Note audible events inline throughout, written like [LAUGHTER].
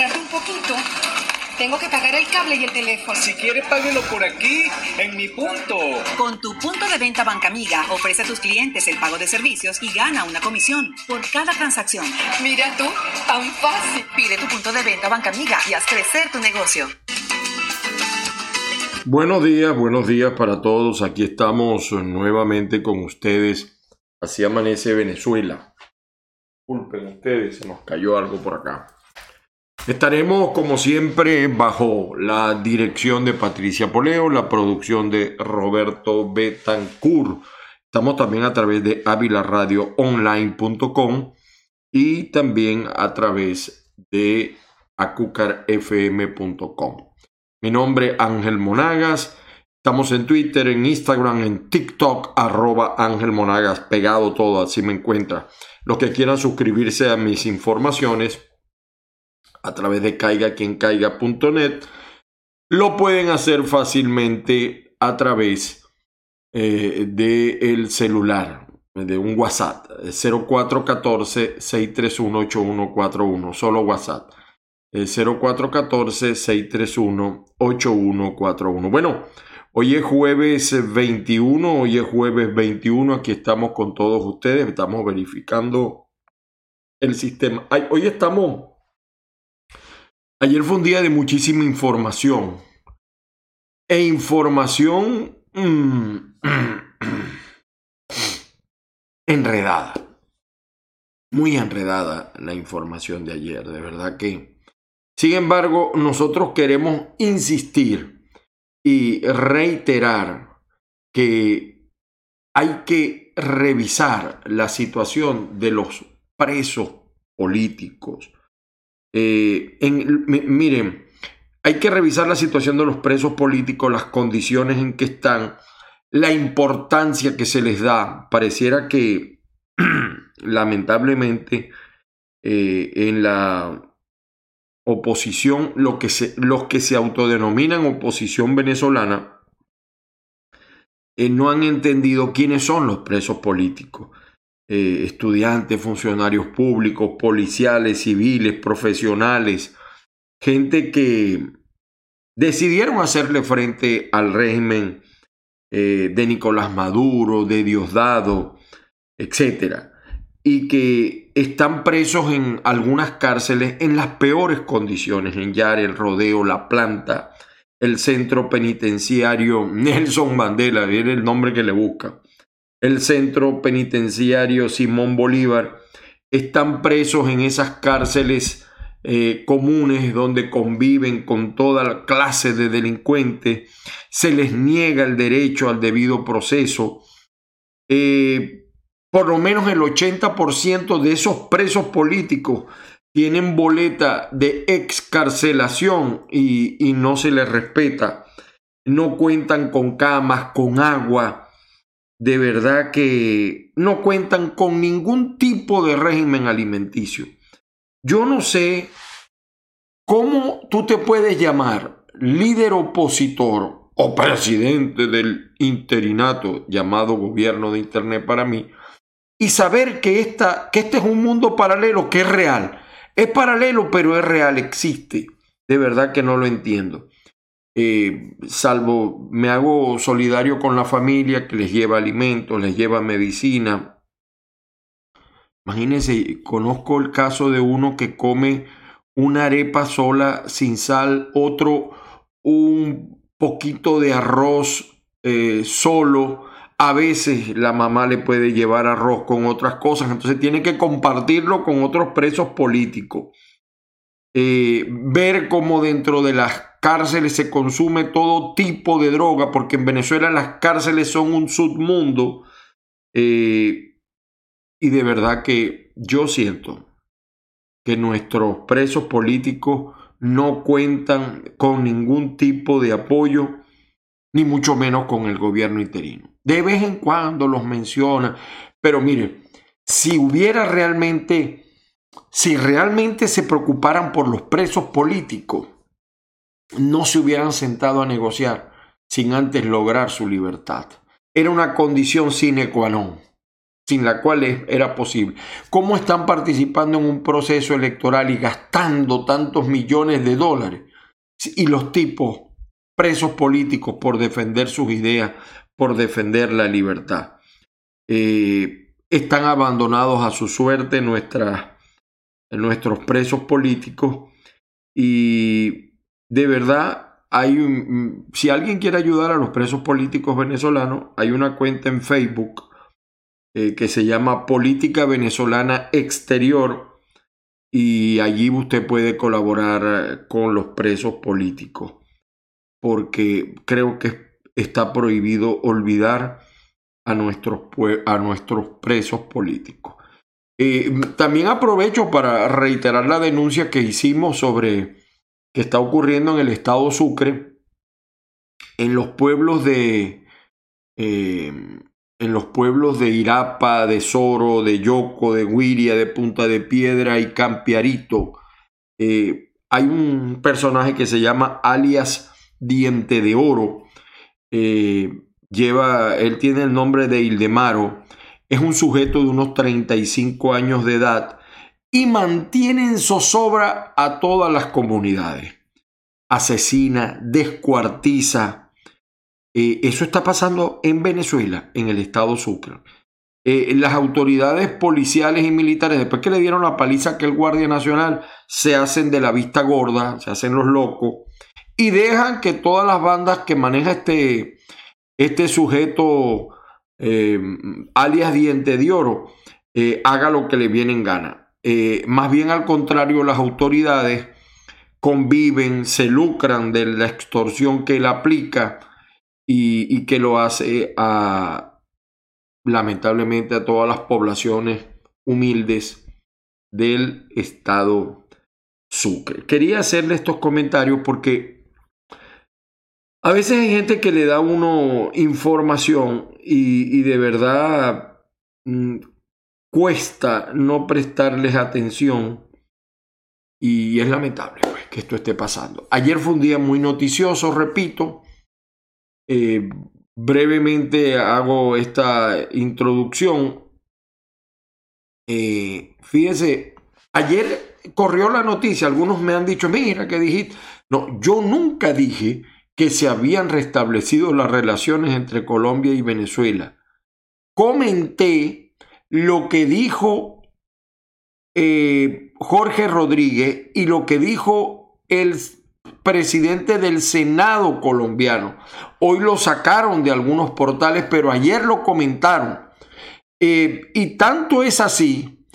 apurarte un poquito. Tengo que pagar el cable y el teléfono. Si quiere, páguelo por aquí, en mi punto. Con tu punto de venta Banca Amiga, ofrece a tus clientes el pago de servicios y gana una comisión por cada transacción. Mira tú, tan fácil. Pide tu punto de venta Banca Amiga y haz crecer tu negocio. Buenos días, buenos días para todos. Aquí estamos nuevamente con ustedes. Así amanece Venezuela. Disculpen ustedes, se nos cayó algo por acá. Estaremos como siempre bajo la dirección de Patricia Poleo, la producción de Roberto Betancourt. Estamos también a través de avilaradioonline.com y también a través de acucarfm.com. Mi nombre es Ángel Monagas. Estamos en Twitter, en Instagram, en TikTok, arroba Ángel Monagas, pegado todo, así me encuentra. Los que quieran suscribirse a mis informaciones a través de caigaquiencaiga.net, lo pueden hacer fácilmente a través eh, del celular, de un WhatsApp, 0414-631-8141, solo WhatsApp. 0414-631-8141. Bueno, hoy es jueves 21, hoy es jueves 21, aquí estamos con todos ustedes, estamos verificando el sistema. hoy estamos Ayer fue un día de muchísima información. E información mm, [CLEARS THROAT] enredada. Muy enredada la información de ayer, de verdad que. Sin embargo, nosotros queremos insistir y reiterar que hay que revisar la situación de los presos políticos, eh, miren, hay que revisar la situación de los presos políticos, las condiciones en que están, la importancia que se les da. Pareciera que, [CLEARS THROAT] lamentablemente, eh, en la oposición, lo que se, los que se autodenominan oposición venezolana, eh, no han entendido quiénes son los presos políticos. Eh, estudiantes, funcionarios públicos, policiales, civiles, profesionales, gente que decidieron hacerle frente al régimen eh, de Nicolás Maduro, de Diosdado, etc. Y que están presos en algunas cárceles en las peores condiciones, en Yare, el Rodeo, La Planta, el centro penitenciario [LAUGHS] Nelson Mandela, viene el nombre que le busca el centro penitenciario Simón Bolívar, están presos en esas cárceles eh, comunes donde conviven con toda clase de delincuentes, se les niega el derecho al debido proceso. Eh, por lo menos el 80% de esos presos políticos tienen boleta de excarcelación y no se les respeta. No cuentan con camas, con agua, de verdad que no cuentan con ningún tipo de régimen alimenticio. Yo no sé cómo tú te puedes llamar líder opositor o presidente del interinato llamado gobierno de Internet para mí y saber que, esta, que este es un mundo paralelo que es real. Es paralelo, pero es real, existe. De verdad que no lo entiendo. Eh, salvo me hago solidario con la familia que les lleva alimentos, les lleva medicina. Imagínense, conozco el caso de uno que come una arepa sola sin sal, otro un poquito de arroz eh, solo. A veces la mamá le puede llevar arroz con otras cosas, entonces tiene que compartirlo con otros presos políticos. Eh, ver cómo dentro de las cárceles se consume todo tipo de droga, porque en Venezuela las cárceles son un submundo. Eh, y de verdad que yo siento que nuestros presos políticos no cuentan con ningún tipo de apoyo, ni mucho menos con el gobierno interino. De vez en cuando los menciona, pero mire, si hubiera realmente si realmente se preocuparan por los presos políticos, no se hubieran sentado a negociar sin antes lograr su libertad. Era una condición sine qua non. sin la cual era posible. ¿Cómo están participando en un proceso electoral y gastando tantos millones de dólares? Y los tipos presos políticos por defender sus ideas, por defender la libertad. Eh, están abandonados a su suerte nuestras, nuestros presos políticos y de verdad hay un, si alguien quiere ayudar a los presos políticos venezolanos, hay una cuenta en Facebook eh, que se llama Política Venezolana Exterior y allí usted puede colaborar eh, con los presos políticos porque creo que está prohibido olvidar a nuestros, a nuestros presos políticos. Eh, también aprovecho para reiterar la denuncia que hicimos sobre que está ocurriendo en el estado Sucre, en los pueblos de en los pueblos de Irapa, de Soro, de Yoco, de Guiria, de Punta de Piedra y Campiarito, eh, hay un personaje que se llama alias Diente de Oro. Eh, lleva, él tiene el nombre de Ildemaro. Es un sujeto de unos 35 años de edad y mantiene en zozobra a todas las comunidades. Asesina, descuartiza, eh, eso está pasando en Venezuela, en el estado Sucre. Eh, las autoridades policiales y militares, después que le dieron la paliza a aquel guardia nacional, se hacen de la vista gorda, se hacen los locos y dejan que todas las bandas que maneja este, este sujeto, eh, alias Diente de Oro, haga lo que le viene en gana. más bien al contrario, las autoridades conviven, se lucran de la extorsión que él aplica y, que lo hace a, lamentablemente a todas las poblaciones humildes del estado Sucre. Quería hacerle estos comentarios porque a veces hay gente que le da uno información y, de verdad mm, cuesta no prestarles atención y es lamentable pues, que esto esté pasando. Ayer fue un día muy noticioso, repito, eh, brevemente hago esta introducción. Eh, fíjense, ayer corrió la noticia, algunos me han dicho, mira, que dijiste? No, yo nunca dije que se habían restablecido las relaciones entre Colombia y Venezuela. Comenté lo que dijo eh, Jorge Rodríguez y lo que dijo el presidente del Senado colombiano. Hoy lo sacaron de algunos portales, pero ayer lo comentaron. Eh, y tanto es así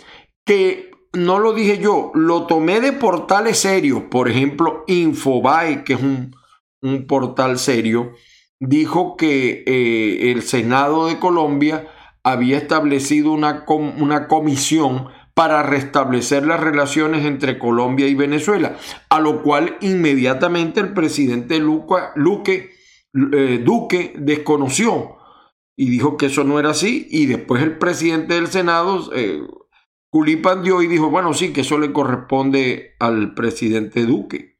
que no lo dije yo, lo tomé de portales serios. Por ejemplo, Infobae, que es un, un portal serio, dijo que eh, el Senado de Colombia había establecido una, una comisión para restablecer las relaciones entre Colombia y Venezuela, a lo cual inmediatamente el presidente Luque, eh, Duque desconoció y dijo que eso no era así, y después el presidente del Senado, eh, Culipandió y dijo, bueno, sí, que eso le corresponde al presidente Duque.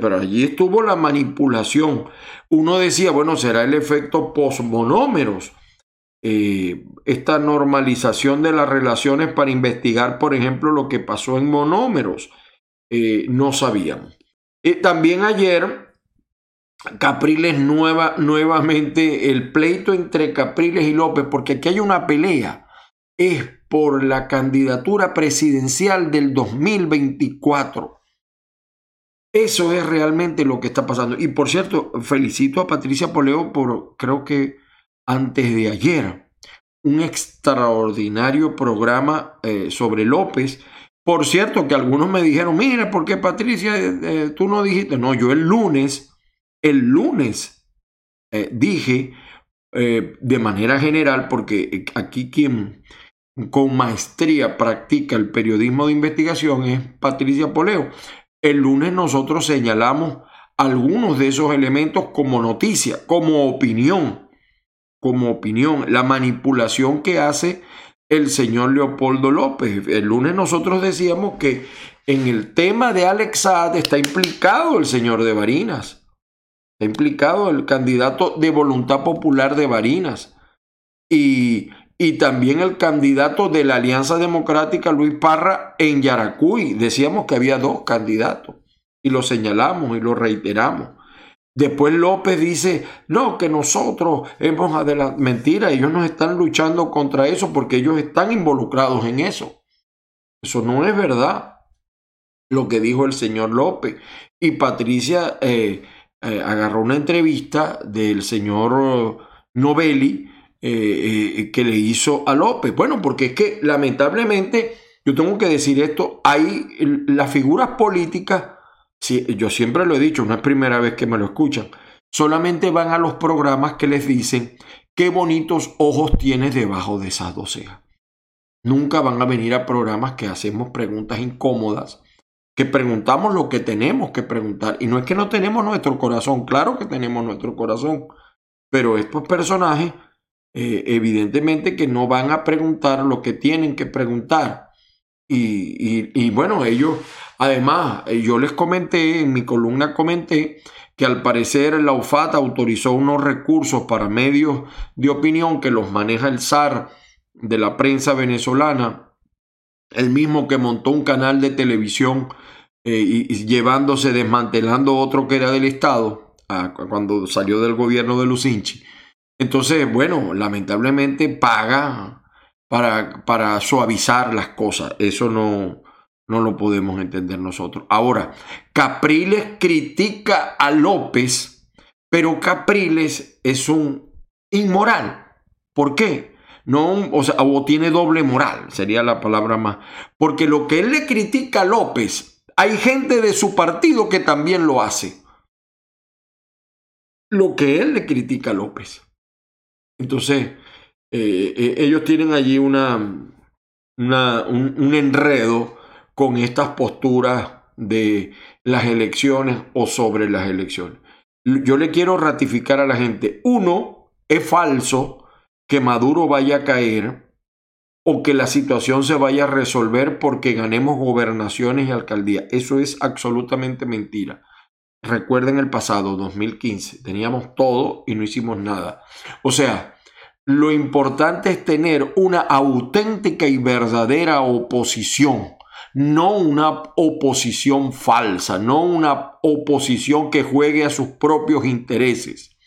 Pero allí estuvo la manipulación. Uno decía, bueno, será el efecto postmonómeros eh, esta normalización de las relaciones para investigar, por ejemplo, lo que pasó en monómeros. Eh, no sabíamos. Eh, también ayer, Capriles nueva, nuevamente, el pleito entre Capriles y López, porque aquí hay una pelea, es por la candidatura presidencial del 2024. Eso es realmente lo que está pasando. Y por cierto, felicito a Patricia Poleo por, creo que antes de ayer un extraordinario programa eh, sobre López. Por cierto, que algunos me dijeron, mira, ¿por qué Patricia, eh, eh, tú no dijiste? No, yo el lunes, el lunes dije de manera general, porque aquí quien con maestría practica el periodismo de investigación es Patricia Poleo. El lunes nosotros señalamos algunos de esos elementos como noticia, como opinión como opinión, la manipulación que hace el señor Leopoldo López. El lunes nosotros decíamos que en el tema de Alex Saad está implicado el señor de Barinas. Está implicado el candidato de voluntad popular de Barinas. Y y también el candidato de la Alianza Democrática, Luis Parra, en Yaracuy. Decíamos que había dos candidatos y lo señalamos y lo reiteramos. Después López dice, no, que nosotros hemos adelantado. Mentira, ellos no están luchando contra eso porque ellos están involucrados en eso. Eso no es verdad lo que dijo el señor López. Y Patricia eh, eh, agarró una entrevista del señor Novelli eh, que le hizo a López. Bueno, porque es que lamentablemente, yo tengo que decir esto, hay las figuras políticas yo siempre lo he dicho, no es primera vez que me lo escuchan, solamente van a los programas que les dicen qué bonitos ojos tienes debajo de esas dos cejas. Nunca van a venir a programas que hacemos preguntas incómodas, que preguntamos lo que tenemos que preguntar. Y no es que no tenemos nuestro corazón, claro que tenemos nuestro corazón, pero estos personajes eh, evidentemente que no van a preguntar lo que tienen que preguntar. Y, bueno, ellos, además, yo les comenté, en mi columna comenté que al parecer la UFAT autorizó unos recursos para medios de opinión que los maneja el SAR de la prensa venezolana, el mismo que montó un canal de televisión eh, y, llevándose, desmantelando otro que era del Estado, cuando salió del gobierno de Lucinchi. Entonces, bueno, lamentablemente paga para, para suavizar las cosas. Eso no, no lo podemos entender nosotros. Ahora, Capriles critica a López, pero Capriles es un inmoral. ¿Por qué? No, o, sea, o tiene doble moral, sería la palabra más. Porque lo que él le critica a López, hay gente de su partido que también lo hace. Lo que él le critica a López. Entonces, eh, eh, ellos tienen allí una, un, enredo con estas posturas de las elecciones o sobre las elecciones. Yo le quiero ratificar a la gente, uno, es falso que Maduro vaya a caer o que la situación se vaya a resolver porque ganemos gobernaciones y alcaldías. Eso es absolutamente mentira. Recuerden el pasado, 2015, teníamos todo y no hicimos nada. O sea, lo importante es tener una auténtica y verdadera oposición, no una oposición falsa, no una oposición que juegue a sus propios intereses.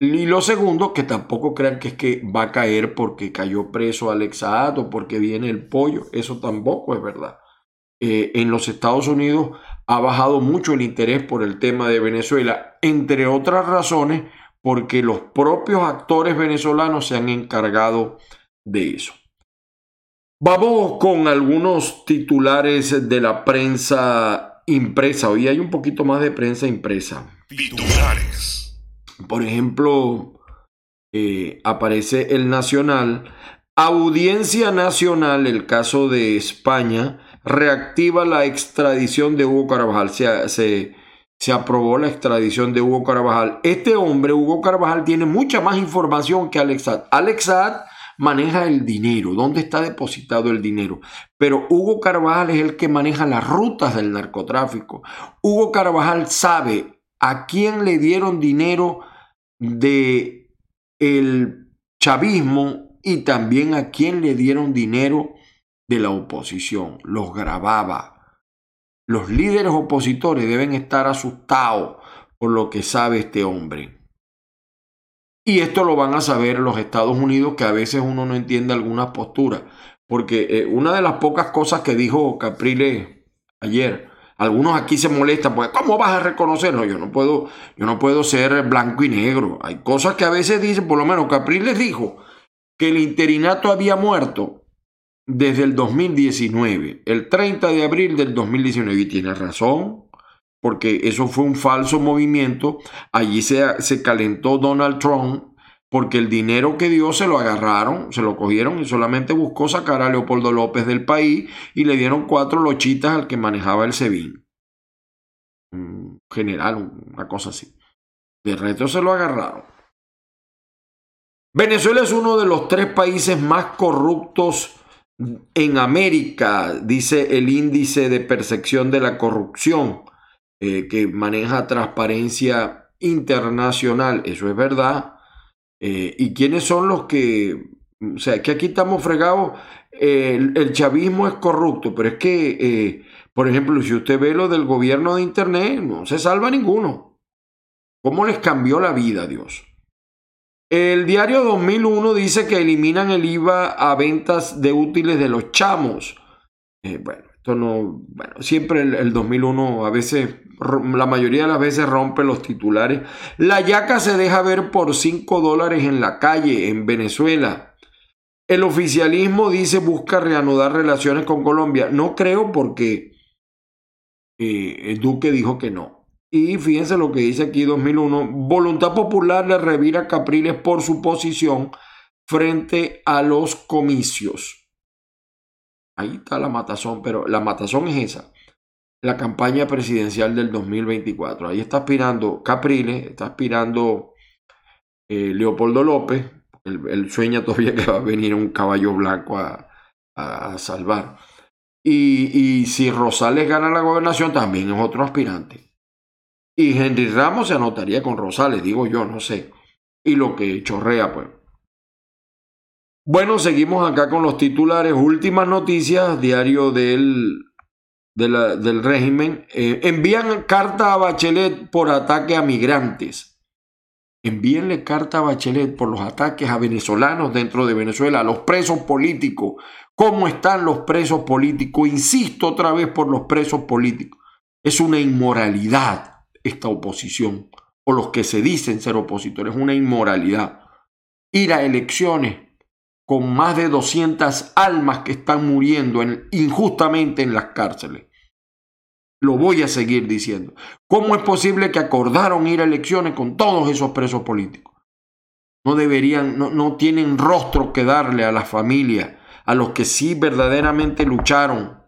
Y lo segundo, que tampoco crean que es que va a caer porque cayó preso Alex o porque viene el pollo, eso tampoco es verdad. Eh, en los Estados Unidos ha bajado mucho el interés por el tema de Venezuela, entre otras razones porque los propios actores venezolanos se han encargado de eso. Vamos con algunos titulares de la prensa impresa. Hoy hay un poquito más de prensa impresa. Titulares. Por ejemplo, eh, aparece el Nacional. Audiencia Nacional, el caso de España, reactiva la extradición de Hugo Carvajal. se se aprobó la extradición de Hugo Carvajal. Este hombre, Hugo Carvajal, tiene mucha más información que Alex Saad. Alex maneja el dinero, dónde está depositado el dinero. Pero Hugo Carvajal es el que maneja las rutas del narcotráfico. Hugo Carvajal sabe a quién le dieron dinero de el chavismo y también a quién le dieron dinero de la oposición. Los grababa los líderes opositores deben estar asustados por lo que sabe este hombre. Y esto lo van a saber los Estados Unidos, que a veces uno no entiende algunas posturas. Porque eh, una de las pocas cosas que dijo Capriles ayer, algunos aquí se molestan, pues ¿cómo vas a reconocerlo? Yo no puedo, yo no puedo ser blanco y negro. Hay cosas que a veces dicen, por lo menos Capriles dijo que el interinato había muerto desde el 2019, el 30 de abril del 2019, y tiene razón, porque eso fue un falso movimiento, allí se, se calentó Donald Trump, porque el dinero que dio se lo agarraron, se lo cogieron y solamente buscó sacar a Leopoldo López del país y le dieron cuatro lochitas al que manejaba el SEBIN. general, una cosa así. De resto se lo agarraron. Venezuela es uno de los tres países más corruptos en América, dice el índice de percepción de la corrupción, eh, que maneja transparencia internacional, eso es verdad. Eh, ¿Y quiénes son los que O sea, que aquí estamos fregados. El, el chavismo es corrupto, pero es que, eh, por ejemplo, si usted ve lo del gobierno de Internet, no se salva ninguno. ¿Cómo les cambió la vida, Dios? El diario 2001 dice que eliminan el IVA a ventas de útiles de los chamos. Eh, bueno, esto no, bueno, siempre el, el 2001 a veces, la mayoría de las veces rompe los titulares. La yaca se deja ver por 5 dólares en la calle en Venezuela. El oficialismo dice busca reanudar relaciones con Colombia. No creo porque eh, el Duque dijo que no. Y fíjense lo que dice aquí 2001. Voluntad Popular le revira Capriles por su posición frente a los comicios. Ahí está la matazón, pero la matazón es esa. La campaña presidencial del 2024. Ahí está aspirando Capriles, está aspirando eh, Leopoldo López. Él, sueña todavía que va a venir un caballo blanco a, a, salvar. Y si Rosales gana la gobernación, también es otro aspirante. Y Henry Ramos se anotaría con Rosales, digo yo, no sé. Y lo que chorrea, pues. Bueno, seguimos acá con los titulares. Últimas noticias, diario del, del régimen. Eh, envían carta a Bachelet por ataque a migrantes. Envíenle carta a Bachelet por los ataques a venezolanos dentro de Venezuela, a los presos políticos. ¿Cómo están los presos políticos? Insisto otra vez por los presos políticos. Es una inmoralidad esta oposición o los que se dicen ser opositores, una inmoralidad. Ir a elecciones con más de 200 almas que están muriendo injustamente en las cárceles. Lo voy a seguir diciendo. ¿Cómo es posible que acordaron ir a elecciones con todos esos presos políticos? No deberían, no, no tienen rostro que darle a la familia, a los que sí verdaderamente lucharon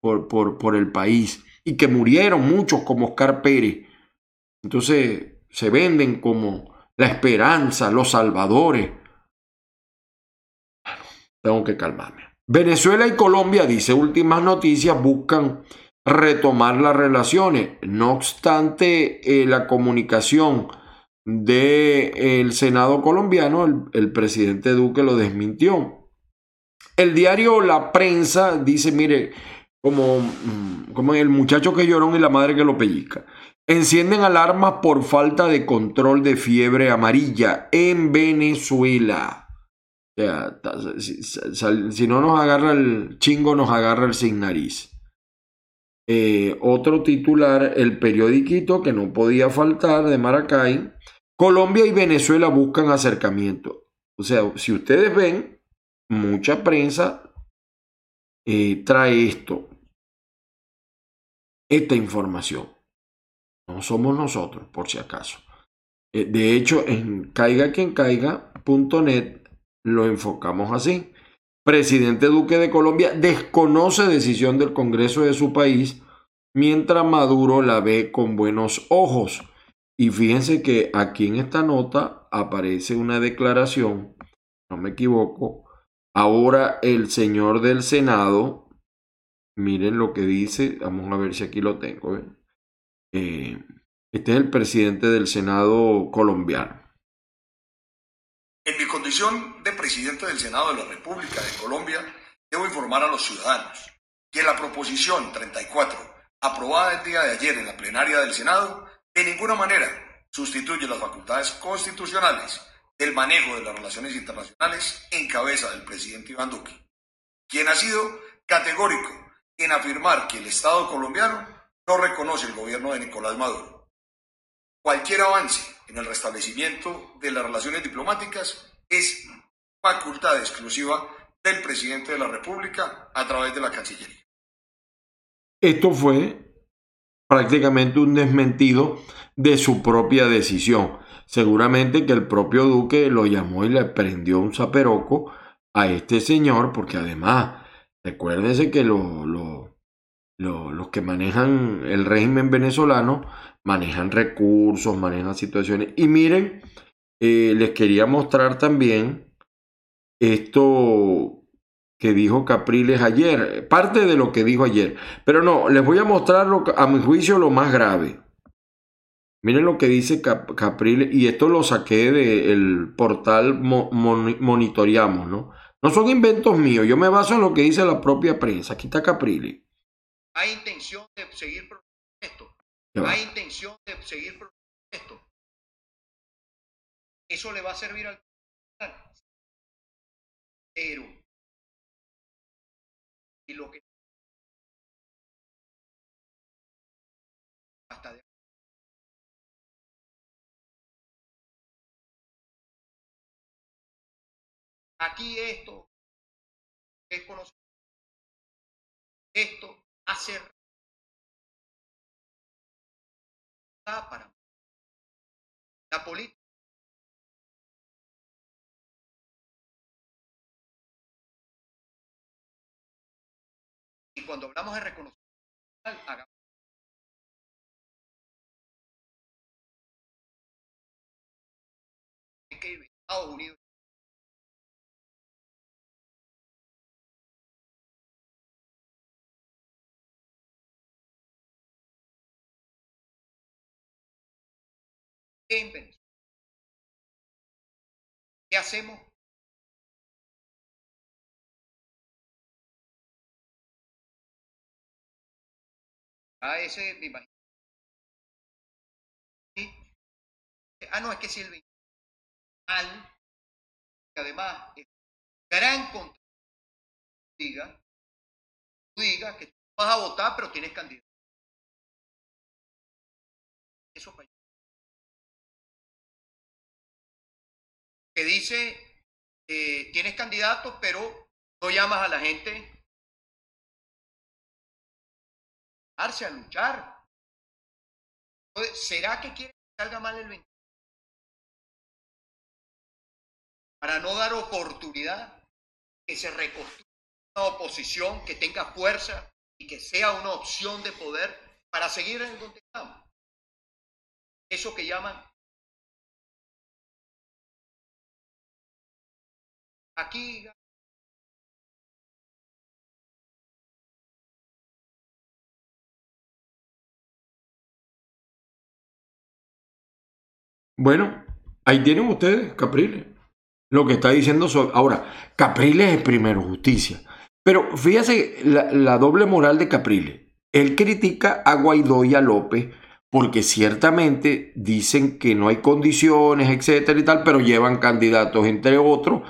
por, por, por el país y que murieron muchos como Oscar Pérez. Entonces se venden como la esperanza, los salvadores. tengo que calmarme. Venezuela y Colombia, dice últimas noticias, buscan retomar las relaciones. No obstante, eh, la comunicación del el Senado colombiano, el, el, presidente Duque lo desmintió. El diario La Prensa dice, mire, como, mm, como el muchacho que lloró y la madre que lo pellizca. Encienden alarmas por falta de control de fiebre amarilla en Venezuela. O sea, si, no nos agarra el chingo, nos agarra el sin nariz. Eh, otro titular, el periodiquito que no podía faltar de Maracay. Colombia y Venezuela buscan acercamiento. O sea, si ustedes ven, mucha prensa eh, trae esto, esta información. No somos nosotros, por si acaso. Eh, de hecho, en caiga quien caiga.net lo enfocamos así. Presidente Duque de Colombia desconoce decisión del Congreso de su país, mientras Maduro la ve con buenos ojos. Y fíjense que aquí en esta nota aparece una declaración, no me equivoco, ahora el señor del Senado, miren lo que dice, vamos a ver si aquí lo tengo. ¿eh? Eh, este es el presidente del Senado colombiano. En mi condición de presidente del Senado de la República de Colombia, debo informar a los ciudadanos que la proposición 34, aprobada el día de ayer en la plenaria del Senado, de ninguna manera sustituye las facultades constitucionales del manejo de las relaciones internacionales en cabeza del presidente Iván Duque, quien ha sido categórico en afirmar que el Estado colombiano no reconoce el gobierno de Nicolás Maduro. Cualquier avance en el restablecimiento de las relaciones diplomáticas es facultad exclusiva del presidente de la República a través de la Cancillería. Esto fue prácticamente un desmentido de su propia decisión. Seguramente que el propio Duque lo llamó y le prendió un zaperoco a este señor, porque además, recuérdese que lo, lo los que manejan el régimen venezolano manejan recursos, manejan situaciones. Y miren, eh, les quería mostrar también esto que dijo Capriles ayer, parte de lo que dijo ayer. Pero no, les voy a mostrar a mi juicio lo más grave. Miren lo que dice Capriles, y esto lo saqué del portal Monitoreamos, ¿no? No son inventos míos, yo me baso en lo que dice la propia prensa. Aquí está Caprile. Hay intención de seguir esto. Hay intención de seguir esto. Eso le va a servir al pero y lo que hasta de aquí esto es conocido esto hace para la política. Y cuando hablamos de reconocimiento hagamos que Estados Unidos en Venezuela. ¿Qué hacemos? A ese, me imagino. Ah, no, es que si el 20 al, que además es gran contra diga, tú que tú vas a votar, pero tienes candidato. Eso para que dice, eh, tienes candidato, pero no llamas a la gente a luchar. ¿será que quiere que salga mal el 20? Para no dar oportunidad que se reconstruya una oposición que tenga fuerza y que sea una opción de poder para seguir en donde estamos. Eso que llaman Bueno, ahí tienen ustedes, Capriles. Lo que está diciendo. Ahora, Capriles es primero justicia. Pero fíjese la, la doble moral de Capriles. Él critica a Guaidó y a López porque ciertamente dicen que no hay condiciones, etcétera y tal, pero llevan candidatos, entre otros,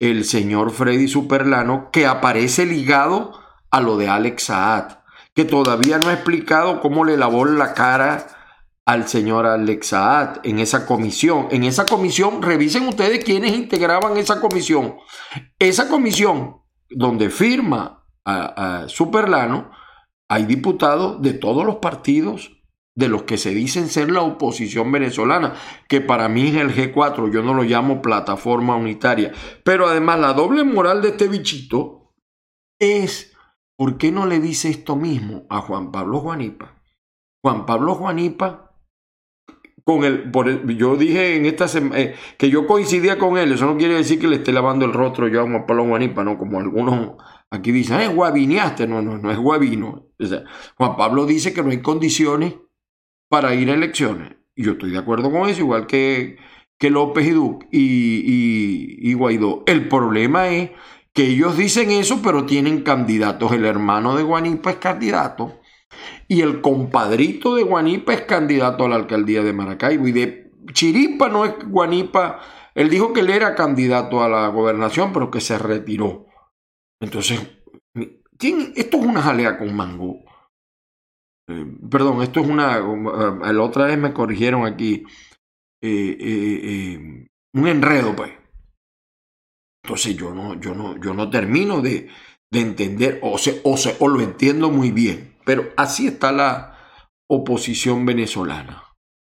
el señor Freddy Superlano, que aparece ligado a lo de Alex Saad, que todavía no ha explicado cómo le lavó la cara al señor Alex Saad en esa comisión. En esa comisión, revisen ustedes quiénes integraban esa comisión. Esa comisión donde firma a, a Superlano, hay diputados de todos los partidos de los que se dicen ser la oposición venezolana, que para mí es el G4, yo no lo llamo plataforma unitaria. Pero además la doble moral de este bichito es, ¿por qué no le dice esto mismo a Juan Pablo Juanipa? Juan Pablo Juanipa, con el, por el- yo dije en esta sema- eh, que yo coincidía con él, eso no quiere decir que le esté lavando el rostro yo a Juan Pablo Juanipa, no, como algunos aquí dicen, es guavineaste, no, no, no es guavino. O sea, Juan Pablo dice que no hay condiciones para ir a elecciones. Yo estoy de acuerdo con eso, igual que, López y Duque y, Guaidó. El problema es que ellos dicen eso, pero tienen candidatos. El hermano de Guanipa es candidato. Y el compadrito de Guanipa es candidato a la alcaldía de Maracaibo. Y de Chiripa no es Guanipa. Él dijo que él era candidato a la gobernación, pero que se retiró. Entonces, esto es una jalea con mango. Eh, perdón, esto es una. eh, la otra vez me corrigieron aquí. eh, eh, eh, un enredo, pues. Entonces yo no, yo no, yo no termino de, de entender, o, se, o, se, o lo entiendo muy bien. Pero así está la oposición venezolana.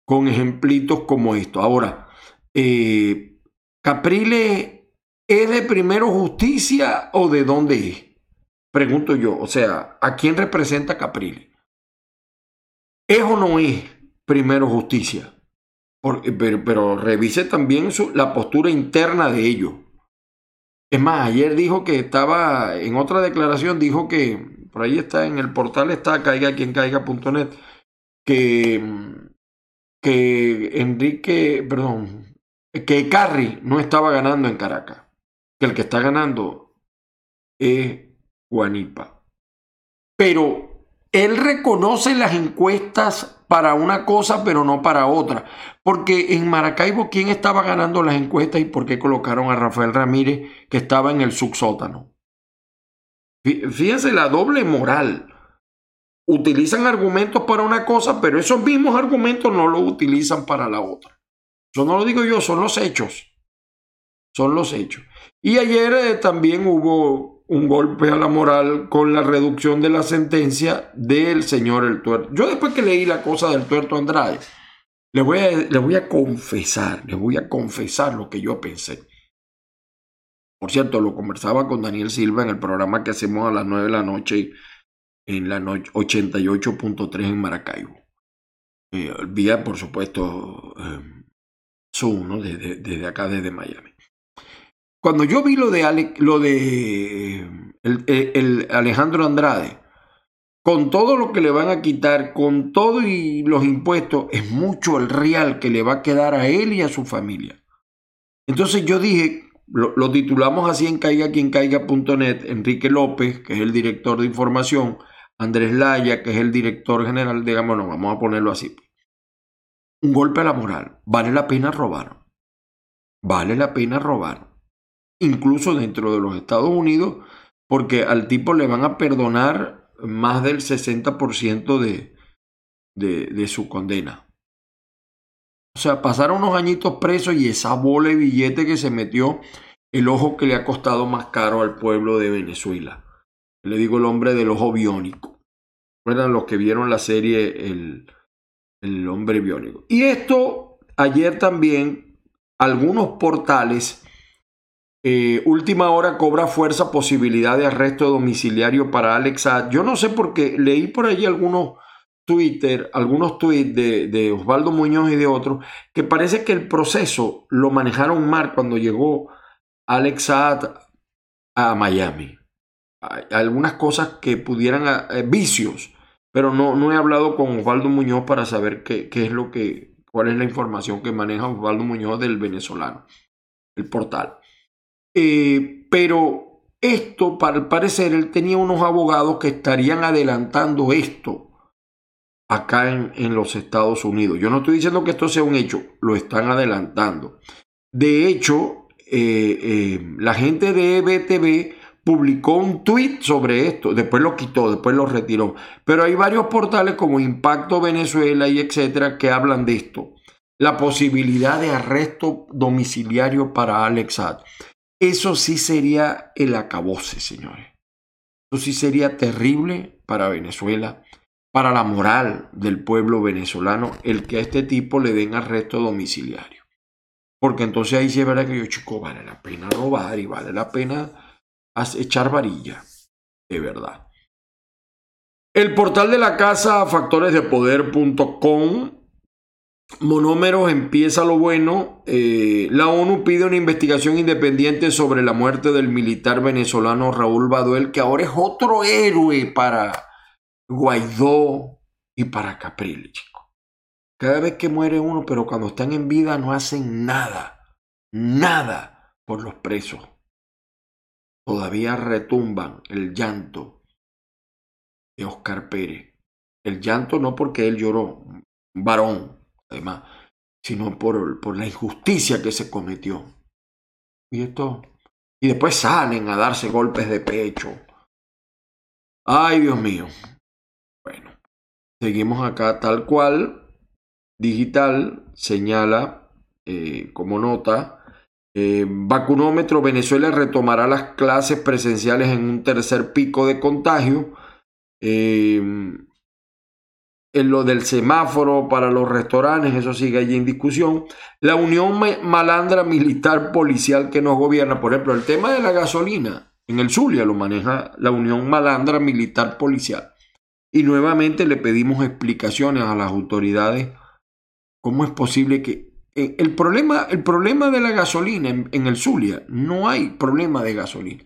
Con ejemplitos como esto. Ahora, eh, Caprile ¿es de primero justicia o de dónde es? Pregunto yo. O sea, ¿a quién representa Caprile? ¿Es o no es primero justicia? Pero, revise también la postura interna de ellos. Es más, ayer dijo que estaba, en otra declaración dijo que, por ahí está, en el portal está caiga quien caiga.net, que, que Enrique, perdón, que Carri no estaba ganando en Caracas, que el que está ganando es Guanipa. Pero él reconoce las encuestas para una cosa, pero no para otra. Porque en Maracaibo, ¿quién estaba ganando las encuestas y por qué colocaron a Rafael Ramírez, que estaba en el subsótano? Fíjense la doble moral. Utilizan argumentos para una cosa, pero esos mismos argumentos no los utilizan para la otra. Eso no lo digo yo, son los hechos. Son los hechos. Y ayer eh, también hubo un golpe a la moral con la reducción de la sentencia del señor El Tuerto. Yo después que leí la cosa del Tuerto Andrade, le voy a, voy a confesar, voy a confesar lo que yo pensé. Por cierto, lo conversaba con Daniel Silva en el programa que hacemos a las 9 de la noche en la noche 88.3 en Maracaibo. Eh, vía, por supuesto, eh, Zoom, ¿no? Desde, desde, acá, desde Miami. Cuando yo vi lo de, lo de Alejandro Andrade, con todo lo que le van a quitar, con todo y los impuestos, es mucho el real que le va a quedar a él y a su familia. Entonces yo dije, lo, titulamos así en caiga quien caiga.net, Enrique López, que es el director de información, Andrés Laya, que es el director general, digamos, no, vamos a ponerlo así. Un golpe a la moral. Vale la pena robar. Vale la pena robar. Incluso dentro de los Estados Unidos, porque al tipo le van a perdonar más del 60% de, de, de su condena. O sea, pasaron unos añitos presos y esa bola de billete que se metió, el ojo que le ha costado más caro al pueblo de Venezuela. Le digo el hombre del ojo biónico. Fueron los que vieron la serie el, el hombre biónico. Y esto, ayer también, algunos portales, eh, última hora cobra fuerza posibilidad de arresto domiciliario para Alex Yo no sé por qué, leí por allí algunos Twitter, algunos tweets de, Osvaldo Muñoz y de otros, que parece que el proceso lo manejaron mal cuando llegó Alex Saad a Miami. Hay algunas cosas que pudieran, eh, vicios, pero no, no he hablado con Osvaldo Muñoz para saber qué, qué es lo que, cuál es la información que maneja Osvaldo Muñoz del venezolano, el portal. Eh, pero esto, para parecer, él tenía unos abogados que estarían adelantando esto acá en, los Estados Unidos. Yo no estoy diciendo que esto sea un hecho, lo están adelantando. De hecho, eh, eh, la gente de BTV publicó un tweet sobre esto, después lo quitó, después lo retiró. Pero hay varios portales como Impacto Venezuela y etcétera que hablan de esto. La posibilidad de arresto domiciliario para Alex Eso sí sería el acabose, señores. Eso sí sería terrible para Venezuela para la moral del pueblo venezolano el que a este tipo le den arresto domiciliario. Porque entonces ahí se verá que yo, chico, vale la pena robar y vale la pena echar varilla. De verdad. El portal de la casa, factoresdepoder.com. Monómeros empieza lo bueno. Eh, la ONU pide una investigación independiente sobre la muerte del militar venezolano Raúl Baduel, que ahora es otro héroe para Guaidó y para Capriles, chico. Cada vez que muere uno, pero cuando están en vida no hacen nada, nada por los presos. Todavía retumban el llanto de Oscar Pérez. El llanto no porque él lloró, varón, sino por, por la injusticia que se cometió. Y esto. Y después salen a darse golpes de pecho. Ay, Dios mío. Bueno, seguimos acá tal cual. Digital señala eh, como nota. Eh, vacunómetro, Venezuela retomará las clases presenciales en un tercer pico de contagio. Eh, en lo del semáforo para los restaurantes, eso sigue allí en discusión. La unión malandra militar policial que nos gobierna, por ejemplo, el tema de la gasolina, en el Zulia lo maneja la unión malandra militar policial. Y nuevamente le pedimos explicaciones a las autoridades cómo es posible que... Eh, el problema, el problema de la gasolina en, el Zulia, no hay problema de gasolina.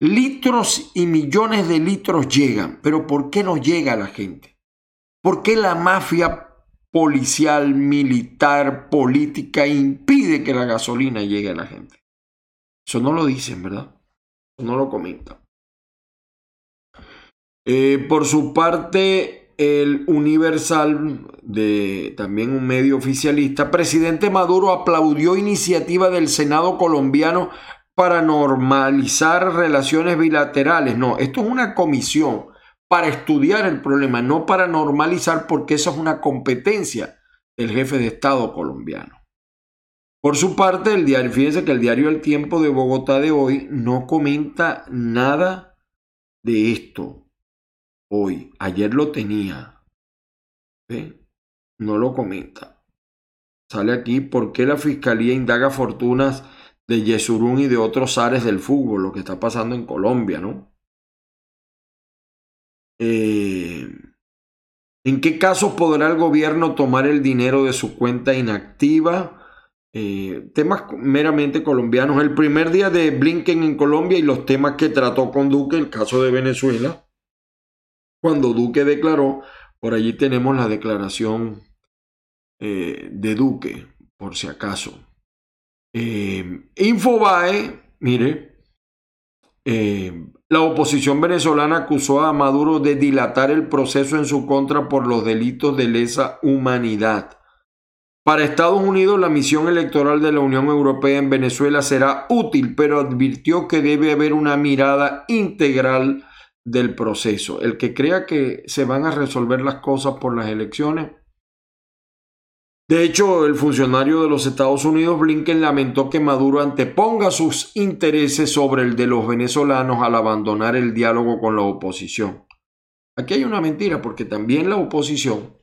Litros y millones de litros llegan, pero ¿por qué no llega la gente? ¿Por qué la mafia policial, militar, política impide que la gasolina llegue a la gente? Eso no lo dicen, ¿verdad? Eso no lo comentan. Eh, por su parte, el Universal, de también un medio oficialista, presidente Maduro aplaudió iniciativa del Senado colombiano para normalizar relaciones bilaterales. No, esto es una comisión para estudiar el problema, no para normalizar, porque eso es una competencia del jefe de Estado colombiano. Por su parte, el diario, fíjense que el diario El Tiempo de Bogotá de hoy no comenta nada de esto hoy. Ayer lo tenía. No lo comenta. Sale aquí por qué la fiscalía indaga fortunas de Yesurún y de otros ares del fútbol, lo que está pasando en Colombia, ¿no? Eh, ¿En qué casos podrá el gobierno tomar el dinero de su cuenta inactiva? Eh, temas meramente colombianos. El primer día de Blinken en Colombia y los temas que trató con Duque, el caso de Venezuela, cuando Duque declaró, por allí tenemos la declaración eh, de Duque, por si acaso. Infobae, mire, la oposición venezolana acusó a Maduro de dilatar el proceso en su contra por los delitos de lesa humanidad. Para Estados Unidos, la misión electoral de la Unión Europea en Venezuela será útil, pero advirtió que debe haber una mirada integral del proceso. El que crea que se van a resolver las cosas por las elecciones de hecho, el funcionario de los Estados Unidos, Blinken, lamentó que Maduro anteponga sus intereses sobre el de los venezolanos al abandonar el diálogo con la oposición. Aquí hay una mentira, porque también la oposición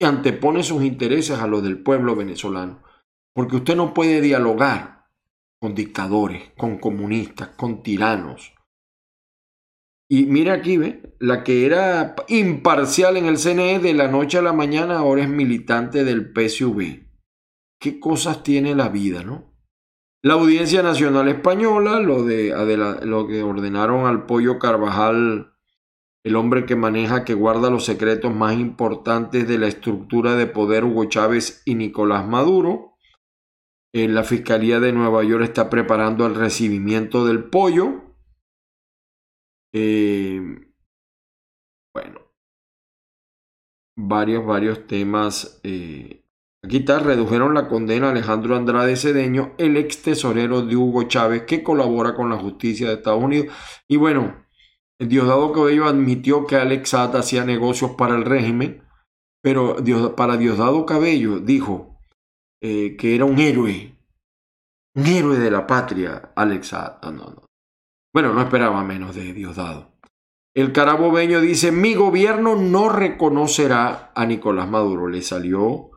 antepone sus intereses a los del pueblo venezolano. Porque usted no puede dialogar con dictadores, con comunistas, con tiranos, y mira aquí, ¿ve? La que era imparcial en el CNE de la noche a la mañana ahora es militante del PSV. ¿Qué cosas tiene la vida, no? La Audiencia Nacional Española, lo, de, lo que ordenaron al Pollo Carvajal, el hombre que maneja, que guarda los secretos más importantes de la estructura de poder Hugo Chávez y Nicolás Maduro. Eh, la Fiscalía de Nueva York está preparando el recibimiento del pollo eh, bueno, varios, varios temas. Eh, aquí está, redujeron la condena a Alejandro Andrade Cedeño, el ex tesorero de Hugo Chávez, que colabora con la justicia de Estados Unidos. Y bueno, Diosdado Cabello admitió que Alex hacía negocios para el régimen, pero para Diosdado Cabello dijo eh, que era un héroe, un héroe de la patria, Alex no, no. Bueno, no esperaba menos de Diosdado. El carabobeño dice, mi gobierno no reconocerá a Nicolás Maduro. Le salió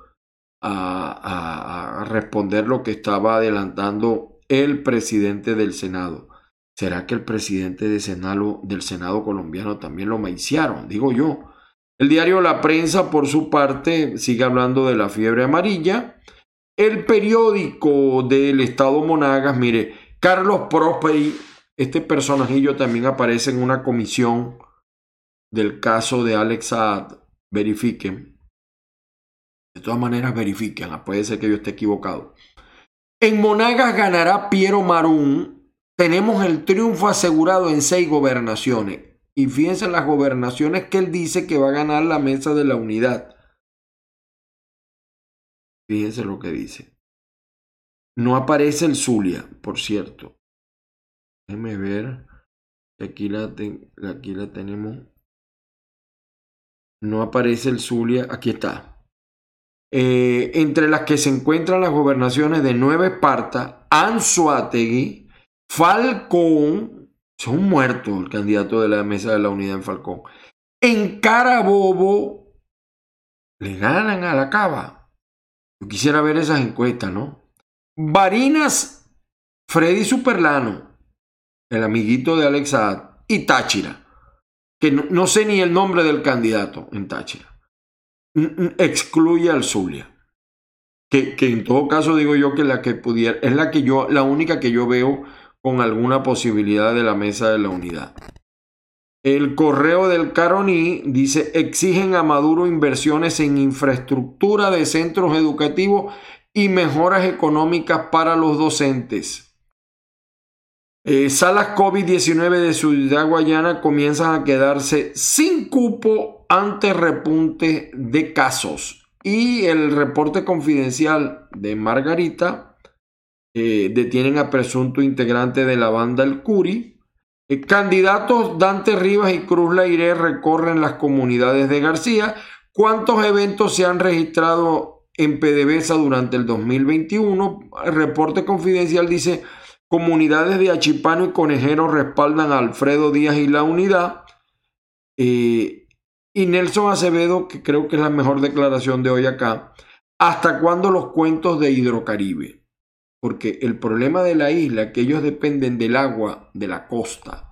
a, responder lo que estaba adelantando el presidente del Senado. ¿Será que el presidente de Senado, del Senado colombiano también lo maiciaron? Digo yo. El diario La Prensa, por su parte, sigue hablando de la fiebre amarilla. El periódico del Estado Monagas, mire, Carlos Prosperi este personajillo también aparece en una comisión del caso de Alex Saad. Verifiquen. De todas maneras, verifiquen. Puede ser que yo esté equivocado. En Monagas ganará Piero Marún. Tenemos el triunfo asegurado en seis gobernaciones. Y fíjense en las gobernaciones que él dice que va a ganar la mesa de la unidad. Fíjense lo que dice. No aparece el Zulia, por cierto. Déjenme ver. Aquí la, aquí la tenemos. No aparece el Zulia. Aquí está. Eh, entre las que se encuentran las gobernaciones de Nueva Esparta, Anzuategui, Falcón, son muertos el candidato de la mesa de la unidad en Falcón. En Carabobo, le ganan a la cava. Yo quisiera ver esas encuestas, ¿no? Barinas, Freddy Superlano, el amiguito de Alex y Táchira, que no, sé ni el nombre del candidato en Táchira. Excluye al Zulia. Que, que, en todo caso digo yo que la que pudiera, es la que yo, la única que yo veo con alguna posibilidad de la mesa de la unidad. El correo del Caroní dice, exigen a Maduro inversiones en infraestructura de centros educativos y mejoras económicas para los docentes. Eh, salas COVID-19 de Ciudad Guayana comienzan a quedarse sin cupo ante repunte de casos. Y el reporte confidencial de Margarita eh, detienen a presunto integrante de la banda El Curi. Eh, candidatos Dante Rivas y Cruz Lairé recorren las comunidades de García. ¿Cuántos eventos se han registrado en PDVSA durante el 2021? El reporte confidencial dice, comunidades de Achipano y Conejero respaldan a Alfredo Díaz y la unidad. Eh, y Nelson Acevedo, que creo que es la mejor declaración de hoy acá, ¿hasta cuándo los cuentos de Hidrocaribe? Porque el problema de la isla, que ellos dependen del agua de la costa.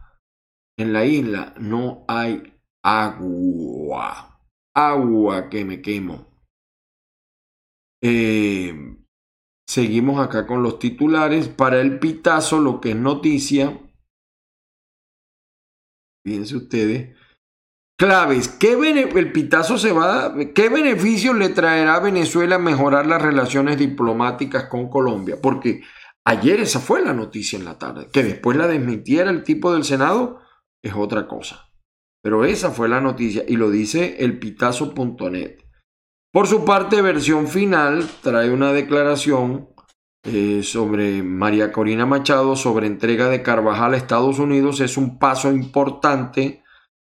En la isla no hay agua agua que me quemo. Eh, seguimos acá con los titulares. Para el pitazo, lo que es noticia. Fíjense ustedes. Claves. ¿Qué el pitazo se va ¿Qué beneficios le traerá a Venezuela mejorar las relaciones diplomáticas con Colombia? Porque ayer esa fue la noticia en la tarde. Que después la desmintiera el tipo del Senado es otra cosa. Pero esa fue la noticia y lo dice el pitazo.net. Por su parte, versión final trae una declaración eh, sobre María Corina Machado sobre entrega de Carvajal a Estados Unidos. Es un paso importante.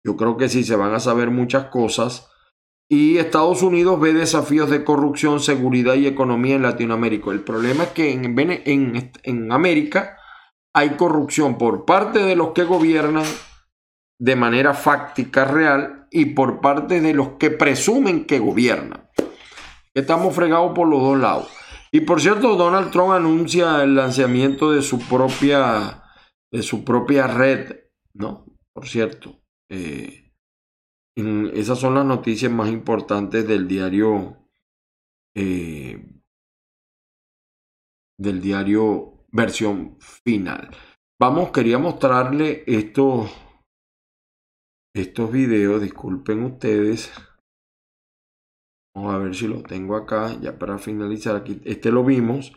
Yo creo que sí se van a saber muchas cosas. Y Estados Unidos ve desafíos de corrupción, seguridad y economía en Latinoamérica. El problema es que en, en, en América hay corrupción por parte de los que gobiernan de manera fáctica real y por parte de los que presumen que gobiernan. Estamos fregados por los dos lados. Y por cierto, Donald Trump anuncia el lanzamiento de su propia, de su propia red, ¿no? Por cierto, eh, esas son las noticias más importantes del diario, eh, del diario versión final. Vamos, quería mostrarle esto estos videos, disculpen ustedes. Vamos a ver si lo tengo acá, ya para finalizar aquí. Este lo vimos,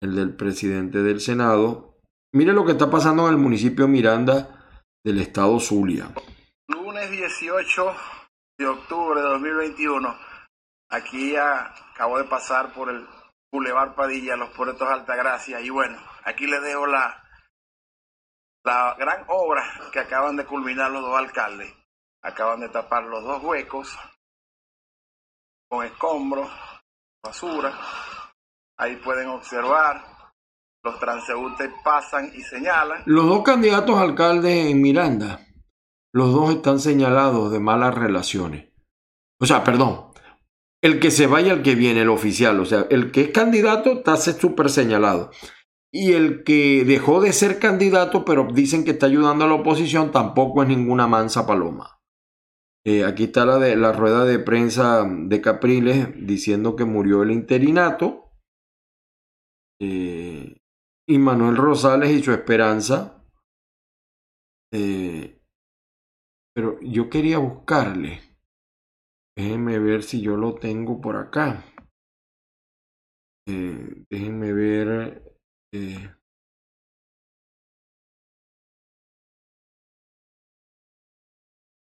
el del presidente del Senado. Mire lo que está pasando en el municipio Miranda del estado Zulia. Lunes 18 de octubre de 2021. Aquí acabo de pasar por el Boulevard Padilla, los puertos Altagracia. Y bueno, aquí le dejo la, la gran obra que acaban de culminar los dos alcaldes. Acaban de tapar los dos huecos con escombros, basura. Ahí pueden observar, los transeúntes pasan y señalan. Los dos candidatos alcaldes en Miranda, los dos están señalados de malas relaciones. O sea, perdón, el que se vaya, el que viene, el oficial, o sea, el que es candidato está súper señalado y el que dejó de ser candidato, pero dicen que está ayudando a la oposición, tampoco es ninguna mansa paloma. Eh, aquí está la, de, la rueda de prensa de Capriles diciendo que murió el interinato. Eh, y Manuel Rosales y su esperanza. Eh, pero yo quería buscarle. Déjenme ver si yo lo tengo por acá. déjenme ver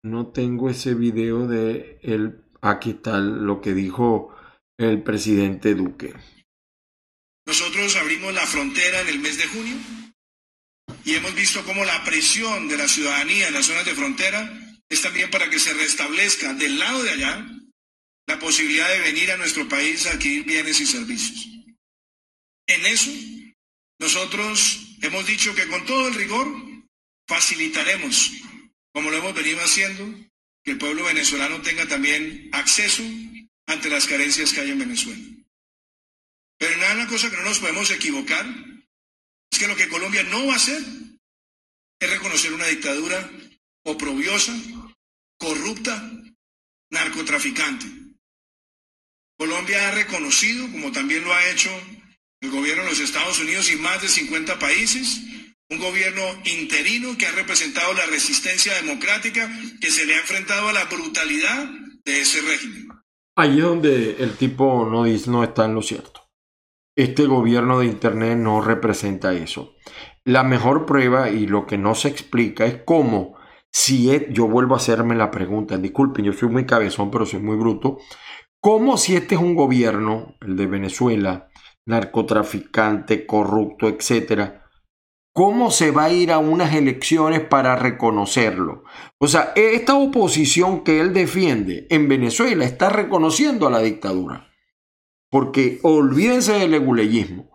no tengo ese video de el aquí está lo que dijo el presidente Duque. Nosotros abrimos la frontera en el mes de junio y hemos visto cómo la presión de la ciudadanía en las zonas de frontera es también para que se restablezca del lado de allá la posibilidad de venir a nuestro país a adquirir bienes y servicios. En eso nosotros hemos dicho que con todo el rigor facilitaremos, como lo hemos venido haciendo, que el pueblo venezolano tenga también acceso ante las carencias que hay en Venezuela. Pero nada, una cosa que no nos podemos equivocar es que lo que Colombia no va a hacer es reconocer una dictadura oprobiosa, corrupta, narcotraficante. Colombia ha reconocido, como también lo ha hecho el gobierno de los Estados Unidos y más de 50 países, un gobierno interino que ha representado la resistencia democrática que se le ha enfrentado a la brutalidad de ese régimen. Ahí es donde el tipo no, dice, no está en lo cierto. Este gobierno de Internet no representa eso. la mejor prueba y lo que no se explica es cómo, si es, yo vuelvo a hacerme la pregunta, disculpen, yo soy muy cabezón, pero soy muy bruto, cómo si este es un gobierno, el de Venezuela, narcotraficante, corrupto, etcétera, ¿Cómo se va a ir a unas elecciones para reconocerlo? O sea, esta oposición que él defiende en Venezuela está reconociendo a la dictadura. Porque olvídense del leguleyismo.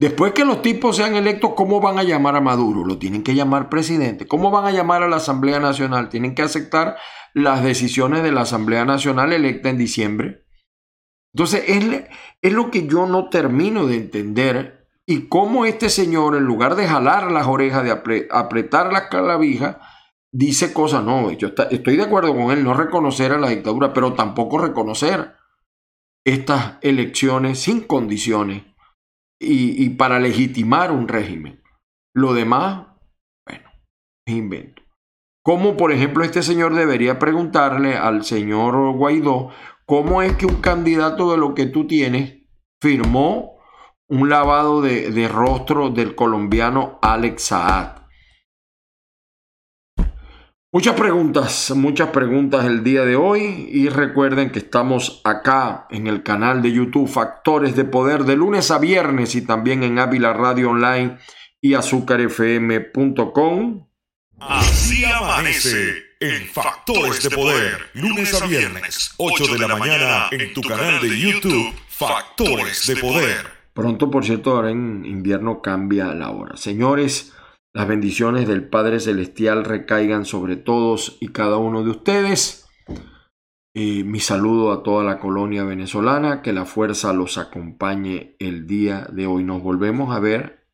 Después que los tipos sean electos, ¿cómo van a llamar a Maduro? Lo tienen que llamar presidente. ¿Cómo van a llamar a la Asamblea Nacional? Tienen que aceptar las decisiones de la Asamblea Nacional electa en diciembre. Entonces, es, es lo que yo no termino de entender y cómo este señor, en lugar de jalar las orejas, de apretar la clavija, dice cosas, no, yo estoy de acuerdo con él, no reconocer a la dictadura, pero tampoco reconocer estas elecciones sin condiciones y, para legitimar un régimen. Lo demás, bueno, es invento. Como por ejemplo este señor debería preguntarle al señor Guaidó cómo es que un candidato de lo que tú tienes firmó un lavado de, rostro del colombiano Alex Saad. Muchas preguntas, muchas preguntas el día de hoy y recuerden que estamos acá en el canal de YouTube Factores de Poder de lunes a viernes y también en Ávila Radio Online y azúcarfm.com. Así amanece en Factores de Poder, lunes a viernes, 8 de la mañana en tu canal de YouTube Factores de Poder. Pronto, por cierto, ahora en invierno cambia la hora. Señores, las bendiciones del Padre Celestial recaigan sobre todos y cada uno de ustedes. mi saludo a toda la colonia venezolana, que la fuerza los acompañe el día de hoy. Nos volvemos a ver,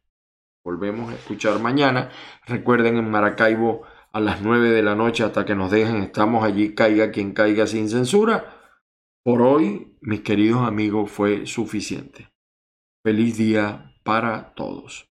volvemos a escuchar mañana. Recuerden en Maracaibo a las 9 de la noche hasta que nos dejen, estamos allí, caiga quien caiga sin censura. Por hoy, mis queridos amigos, fue suficiente. Feliz día para todos.